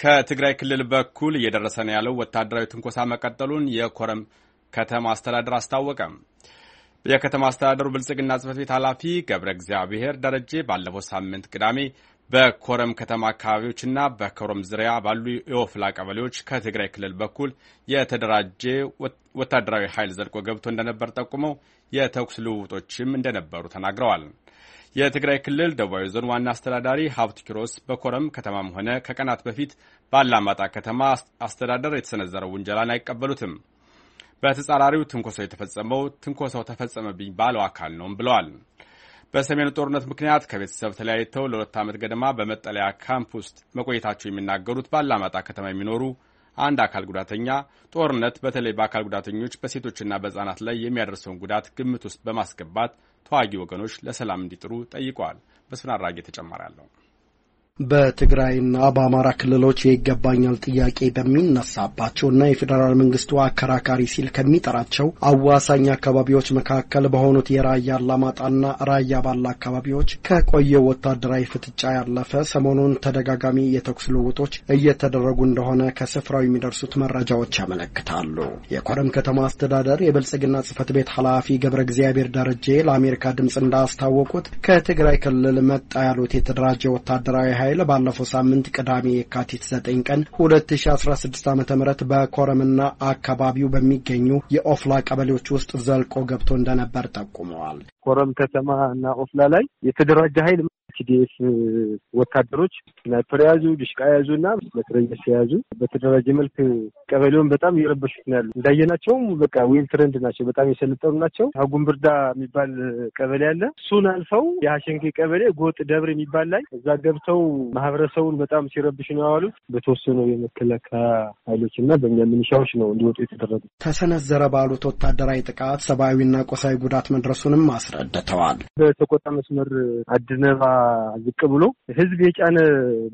ከትግራይ ክልል በኩል እየደረሰ ነው ያለው ወታደራዊ ትንኮሳ መቀጠሉን የኮረም ከተማ አስተዳደር አስታወቀ። የከተማ አስተዳደሩ ብልጽግና ጽሕፈት ቤት ኃላፊ ገብረ እግዚአብሔር ደረጀ ባለፈው ሳምንት ቅዳሜ በኮረም ከተማ አካባቢዎችና በኮረም ዙሪያ ባሉ የወፍላ ቀበሌዎች ከትግራይ ክልል በኩል የተደራጀ ወታደራዊ ኃይል ዘልቆ ገብቶ እንደነበር ጠቁመው የተኩስ ልውውጦችም እንደነበሩ ተናግረዋል። የትግራይ ክልል ደቡባዊ ዞን ዋና አስተዳዳሪ ሀብቱ ኪሮስ በኮረም ከተማም ሆነ ከቀናት በፊት በአላማጣ ከተማ አስተዳደር የተሰነዘረው ውንጀላን አይቀበሉትም። በተጻራሪው ትንኮሳው የተፈጸመው ትንኮሳው ተፈጸመብኝ ባለው አካል ነውም ብለዋል። በሰሜኑ ጦርነት ምክንያት ከቤተሰብ ተለያይተው ለሁለት ዓመት ገደማ በመጠለያ ካምፕ ውስጥ መቆየታቸው የሚናገሩት በአላማጣ ከተማ የሚኖሩ አንድ አካል ጉዳተኛ ጦርነት በተለይ በአካል ጉዳተኞች በሴቶችና በሕፃናት ላይ የሚያደርሰውን ጉዳት ግምት ውስጥ በማስገባት ተዋጊ ወገኖች ለሰላም እንዲጥሩ ጠይቀዋል። በስፍና አራጌ ተጨማሪ አለው። በትግራይና በአማራ ክልሎች የይገባኛል ጥያቄ በሚነሳባቸውና የፌዴራል መንግስቱ አከራካሪ ሲል ከሚጠራቸው አዋሳኝ አካባቢዎች መካከል በሆኑት የራያ አላማጣና ራያ ባላ አካባቢዎች ከቆየው ወታደራዊ ፍጥጫ ያለፈ ሰሞኑን ተደጋጋሚ የተኩስ ልውጦች እየተደረጉ እንደሆነ ከስፍራው የሚደርሱት መረጃዎች ያመለክታሉ። የኮረም ከተማ አስተዳደር የብልጽግና ጽህፈት ቤት ኃላፊ ገብረ እግዚአብሔር ደረጀ ለአሜሪካ ድምፅ እንዳስታወቁት ከትግራይ ክልል መጣ ያሉት የተደራጀ ወታደራዊ ኃይል ባለፈው ሳምንት ቅዳሜ የካቲት 9 ቀን 2016 ዓ ም በኮረምና አካባቢው በሚገኙ የኦፍላ ቀበሌዎች ውስጥ ዘልቆ ገብቶ እንደነበር ጠቁመዋል። ኮረም ከተማ እና ኦፍላ ላይ የተደራጀ ኃይል TDF ወታደሮች sniper የያዙ ድሽቃ የያዙ እና መትረየስ የያዙ በተደራጀ መልክ ቀበሌውን በጣም እየረበሹት ነው ያሉ። እንዳየናቸውም በቃ well trained ናቸው። በጣም የሰለጠኑ ናቸው። አጉንብርዳ የሚባል ቀበሌ አለ። እሱን አልፈው የሀሸንኬ ቀበሌ ጎጥ ደብር የሚባል ላይ እዛ ገብተው ማህበረሰቡን በጣም ሲረብሽ ነው ያዋሉት። በተወሰኑ የመከላከያ ኃይሎች እና በእኛ ሚኒሻዎች ነው እንዲወጡ የተደረጉ። ተሰነዘረ ባሉት ወታደራዊ ጥቃት ሰብአዊና ቆሳዊ ጉዳት መድረሱንም አስረድተዋል። በተቆጣ መስመር አድነባ ዝቅ ብሎ ህዝብ የጫነ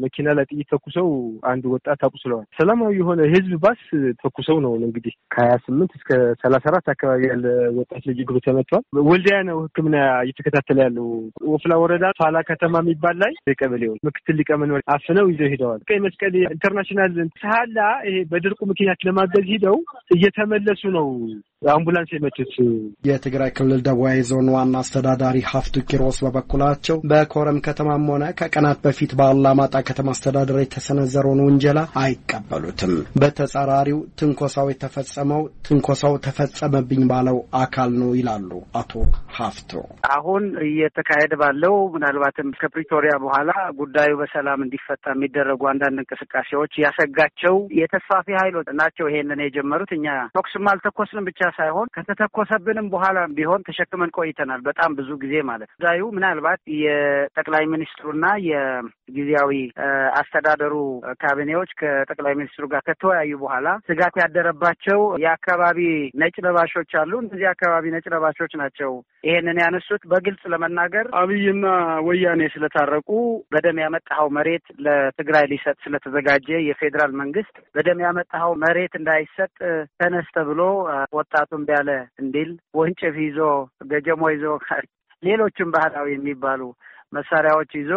መኪና ላይ ጥይት ተኩሰው አንድ ወጣት አቁስለዋል። ሰላማዊ የሆነ ህዝብ ባስ ተኩሰው ነው እንግዲህ ከሀያ ስምንት እስከ ሰላሳ አራት አካባቢ ያለ ወጣት ልጅ እግሩ ተመቷል። ወልዲያ ነው ሕክምና እየተከታተለ ያለው። ወፍላ ወረዳ ፋላ ከተማ የሚባል ላይ የቀበሌውን ምክትል ሊቀመንበር አፍነው ይዘው ሄደዋል። ቀይ መስቀል international ሳላ ይሄ በድርቁ ምክንያት ለማገዝ ሂደው እየተመለሱ ነው አምቡላንስ የመቱት። የትግራይ ክልል ደቡባዊ ዞን ዋና አስተዳዳሪ ሀፍቱ ኪሮስ በበኩላቸው በኮረም ከተማም ሆነ ከቀናት በፊት በአላማጣ ከተማ አስተዳደር የተሰነዘረውን ውንጀላ አይቀበሉትም። በተጻራሪው ትንኮሳው የተፈጸመው ትንኮሳው ተፈጸመብኝ ባለው አካል ነው ይላሉ አቶ ሀፍቱ። አሁን እየተካሄደ ባለው ምናልባትም ከፕሪቶሪያ በኋላ ጉዳዩ በሰላም እንዲፈታ የሚደረጉ አንዳንድ እንቅስቃሴዎች ያሰጋቸው የተስፋፊ ኃይሎች ናቸው ይሄንን የጀመሩት። እኛ ተኩስም አልተኮስንም ብቻ ሳይሆን ከተተኮሰብንም በኋላ ቢሆን ተሸክመን ቆይተናል። በጣም ብዙ ጊዜ ማለት ጉዳዩ ምናልባት የጠቅላይ ሚኒስትሩና የጊዜያዊ አስተዳደሩ ካቢኔዎች ከጠቅላይ ሚኒስትሩ ጋር ከተወያዩ በኋላ ስጋት ያደረባቸው የአካባቢ ነጭ ለባሾች አሉ። እነዚህ አካባቢ ነጭ ለባሾች ናቸው ይሄንን ያነሱት። በግልጽ ለመናገር አብይና ወያኔ ስለታረቁ በደም ያመጣኸው መሬት ለትግራይ ሊሰጥ ስለተዘጋጀ የፌዴራል መንግስት በደም ያመጣኸው መሬት እንዳይሰጥ ተነስ ተብሎ ወጣቱም ቢያለ እንዲል ወንጭፍ ይዞ ገጀሞ ይዞ ሌሎችም ባህላዊ የሚባሉ መሳሪያዎች ይዞ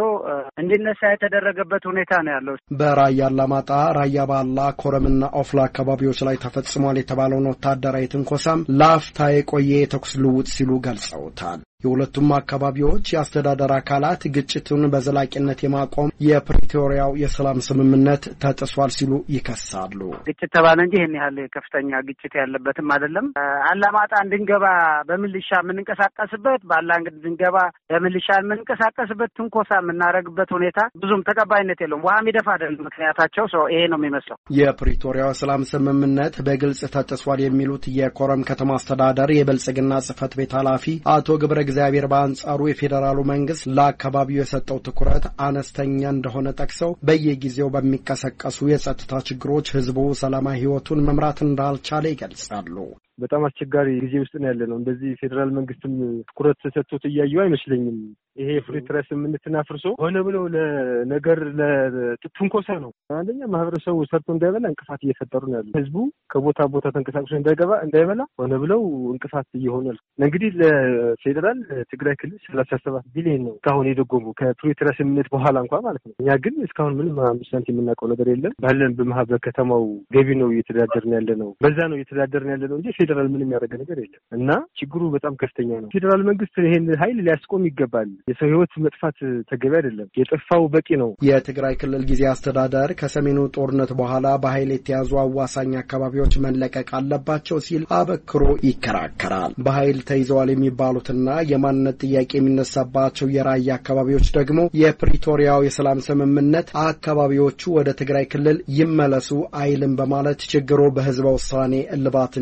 እንዲነሳ የተደረገበት ሁኔታ ነው ያለው። በራያ አላማጣ፣ ራያ ባላ፣ ኮረምና ኦፍላ አካባቢዎች ላይ ተፈጽሟል የተባለውን ወታደራዊ ትንኮሳም ለአፍታ የቆየ የተኩስ ልውውጥ ሲሉ ገልጸውታል። የሁለቱም አካባቢዎች የአስተዳደር አካላት ግጭቱን በዘላቂነት የማቆም የፕሪቶሪያው የሰላም ስምምነት ተጥሷል ሲሉ ይከሳሉ። ግጭት ተባለ እንጂ ይህን ያህል ከፍተኛ ግጭት ያለበትም አይደለም። አላማጣ እንድንገባ በምልሻ የምንንቀሳቀስበት ባላ እንድንገባ በምልሻ የምንንቀሳቀስበት ትንኮሳ የምናደርግበት ሁኔታ ብዙም ተቀባይነት የለውም። ውሃ የሚደፋ አይደለም ምክንያታቸው ሰው ይሄ ነው የሚመስለው። የፕሪቶሪያው የሰላም ስምምነት በግልጽ ተጥሷል የሚሉት የኮረም ከተማ አስተዳደር የብልጽግና ጽህፈት ቤት ኃላፊ አቶ ግብረ እግዚአብሔር በአንጻሩ የፌዴራሉ መንግስት ለአካባቢው የሰጠው ትኩረት አነስተኛ እንደሆነ ጠቅሰው በየጊዜው በሚቀሰቀሱ የጸጥታ ችግሮች ህዝቡ ሰላማዊ ህይወቱን መምራት እንዳልቻለ ይገልጻሉ። በጣም አስቸጋሪ ጊዜ ውስጥ ነው ያለ ነው። እንደዚህ ፌዴራል መንግስትም ትኩረት ተሰጥቶት እያየው አይመስለኝም። ይሄ የፕሪቶሪያ ስምምነትን አፍርሶ ሆነ ብለው ለነገር ለትንኮሳ ነው። አንደኛ ማህበረሰቡ ሰርቶ እንዳይበላ እንቅፋት እየፈጠሩ ነው ያሉ። ህዝቡ ከቦታ ቦታ ተንቀሳቅሶ እንዳይገባ እንዳይበላ ሆነ ብለው እንቅፋት እየሆነ ነው። እንግዲህ ለፌዴራል ትግራይ ክልል ሰላሳ ሰባት ቢሊዮን ነው እስካሁን የደጎሙ ከፕሪቶሪያ ስምምነት በኋላ እንኳ ማለት ነው። እኛ ግን እስካሁን ምንም አምስት ሳንቲም የምናውቀው ነገር የለም። ባለን በማህበረ ከተማው ገቢ ነው እየተዳደርን ያለ ነው። በዛ ነው እየተዳደርን ያለ ነው እንጂ ፌዴራል ምንም ያደረገ ነገር የለም እና ችግሩ በጣም ከፍተኛ ነው። ፌዴራል መንግስት ይሄን ኃይል ሊያስቆም ይገባል። የሰው ህይወት መጥፋት ተገቢ አይደለም። የጠፋው በቂ ነው። የትግራይ ክልል ጊዜ አስተዳደር ከሰሜኑ ጦርነት በኋላ በኃይል የተያዙ አዋሳኝ አካባቢዎች መለቀቅ አለባቸው ሲል አበክሮ ይከራከራል። በኃይል ተይዘዋል የሚባሉትና የማንነት ጥያቄ የሚነሳባቸው የራያ አካባቢዎች ደግሞ የፕሪቶሪያው የሰላም ስምምነት አካባቢዎቹ ወደ ትግራይ ክልል ይመለሱ አይልም በማለት ችግሩ በህዝበ ውሳኔ እልባት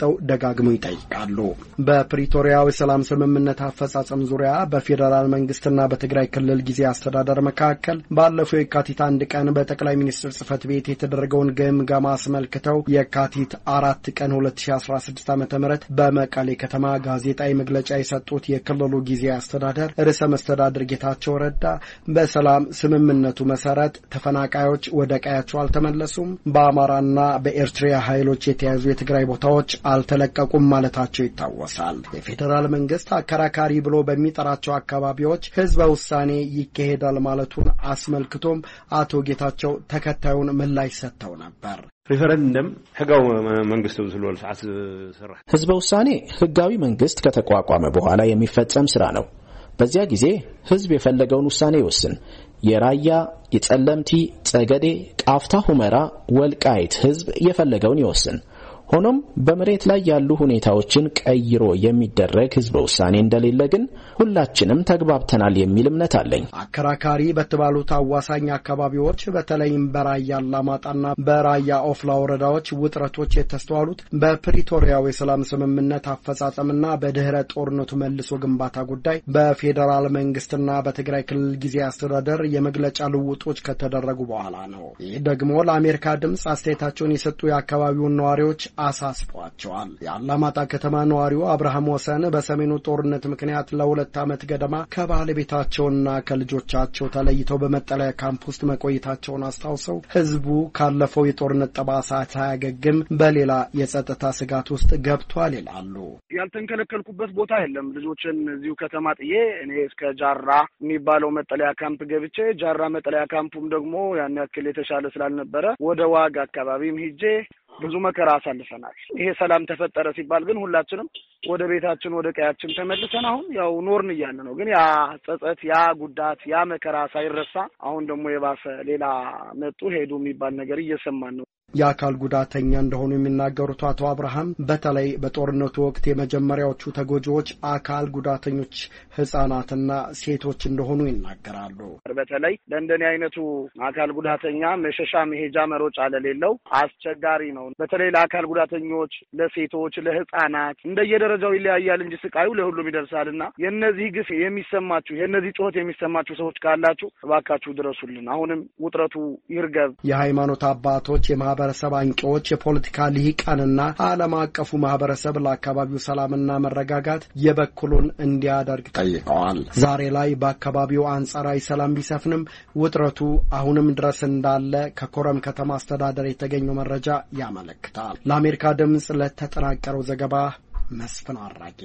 እንዲሰጠው ደጋግመው ይጠይቃሉ። በፕሪቶሪያው የሰላም ስምምነት አፈጻጸም ዙሪያ በፌዴራል መንግስትና በትግራይ ክልል ጊዜ አስተዳደር መካከል ባለፈው የካቲት አንድ ቀን በጠቅላይ ሚኒስትር ጽህፈት ቤት የተደረገውን ግምገማ አስመልክተው የካቲት አራት ቀን 2016 ዓ ም በመቀሌ ከተማ ጋዜጣዊ መግለጫ የሰጡት የክልሉ ጊዜ አስተዳደር ርዕሰ መስተዳድር ጌታቸው ረዳ በሰላም ስምምነቱ መሰረት ተፈናቃዮች ወደ ቀያቸው አልተመለሱም፣ በአማራና በኤርትራ ኃይሎች የተያዙ የትግራይ ቦታዎች አልተለቀቁም ማለታቸው ይታወሳል። የፌዴራል መንግስት አከራካሪ ብሎ በሚጠራቸው አካባቢዎች ህዝበ ውሳኔ ይካሄዳል ማለቱን አስመልክቶም አቶ ጌታቸው ተከታዩን ምላሽ ሰጥተው ነበር። ሪፈረንደም ሕጋዊ መንግስት ብዝልወሉ ሰዓት ስራሕ ህዝበ ውሳኔ ህጋዊ መንግስት ከተቋቋመ በኋላ የሚፈጸም ስራ ነው። በዚያ ጊዜ ህዝብ የፈለገውን ውሳኔ ይወስን። የራያ፣ የጸለምቲ፣ ጸገዴ፣ ቃፍታ፣ ሁመራ፣ ወልቃይት ህዝብ የፈለገውን ይወስን። ሆኖም በመሬት ላይ ያሉ ሁኔታዎችን ቀይሮ የሚደረግ ህዝበ ውሳኔ እንደሌለ ግን ሁላችንም ተግባብተናል የሚል እምነት አለኝ። አከራካሪ በተባሉት አዋሳኝ አካባቢዎች በተለይም በራያ አላማጣና በራያ ኦፍላ ወረዳዎች ውጥረቶች የተስተዋሉት በፕሪቶሪያው የሰላም ስምምነት አፈጻጸምና በድህረ ጦርነቱ መልሶ ግንባታ ጉዳይ በፌዴራል መንግስትና በትግራይ ክልል ጊዜ አስተዳደር የመግለጫ ልውጦች ከተደረጉ በኋላ ነው። ይህ ደግሞ ለአሜሪካ ድምፅ አስተያየታቸውን የሰጡ የአካባቢውን ነዋሪዎች አሳስቧቸዋል። የአላማጣ ከተማ ነዋሪው አብርሃም ወሰን በሰሜኑ ጦርነት ምክንያት ለሁለት ዓመት ገደማ ከባለቤታቸውና ከልጆቻቸው ተለይተው በመጠለያ ካምፕ ውስጥ መቆየታቸውን አስታውሰው ህዝቡ ካለፈው የጦርነት ጠባሳ ሳያገግም በሌላ የጸጥታ ስጋት ውስጥ ገብቷል ይላሉ። ያልተንከለከልኩበት ቦታ የለም። ልጆችን እዚሁ ከተማ ጥዬ እኔ እስከ ጃራ የሚባለው መጠለያ ካምፕ ገብቼ ጃራ መጠለያ ካምፑም ደግሞ ያን ያክል የተሻለ ስላልነበረ ወደ ዋግ አካባቢም ሂጄ ብዙ መከራ አሳልፈናል። ይሄ ሰላም ተፈጠረ ሲባል ግን ሁላችንም ወደ ቤታችን ወደ ቀያችን ተመልሰን አሁን ያው ኖርን እያለ ነው። ግን ያ ጸጸት፣ ያ ጉዳት፣ ያ መከራ ሳይረሳ አሁን ደግሞ የባሰ ሌላ መጡ ሄዱ የሚባል ነገር እየሰማን ነው። የአካል ጉዳተኛ እንደሆኑ የሚናገሩት አቶ አብርሃም በተለይ በጦርነቱ ወቅት የመጀመሪያዎቹ ተጎጂዎች አካል ጉዳተኞች ህጻናትና ሴቶች እንደሆኑ ይናገራሉ። በተለይ ለእንደኔ አይነቱ አካል ጉዳተኛ መሸሻ መሄጃ መሮጫ ለሌለው አስቸጋሪ ነው። በተለይ ለአካል ጉዳተኞች፣ ለሴቶች፣ ለህጻናት እንደየደረጃው ይለያያል እንጂ ስቃዩ ለሁሉም ይደርሳል እና የእነዚህ ግፍ የሚሰማችሁ የእነዚህ ጩኸት የሚሰማችሁ ሰዎች ካላችሁ እባካችሁ ድረሱልን። አሁንም ውጥረቱ ይርገብ። የሃይማኖት አባቶች የማህበረሰብ አንቂዎች፣ የፖለቲካ ልሂቃንና ዓለም አቀፉ ማህበረሰብ ለአካባቢው ሰላምና መረጋጋት የበኩሉን እንዲያደርግ ጠይቀዋል። ዛሬ ላይ በአካባቢው አንጻራዊ ሰላም ቢሰፍንም ውጥረቱ አሁንም ድረስ እንዳለ ከኮረም ከተማ አስተዳደር የተገኘው መረጃ ያመለክታል። ለአሜሪካ ድምፅ ለተጠናቀረው ዘገባ መስፍን አራጌ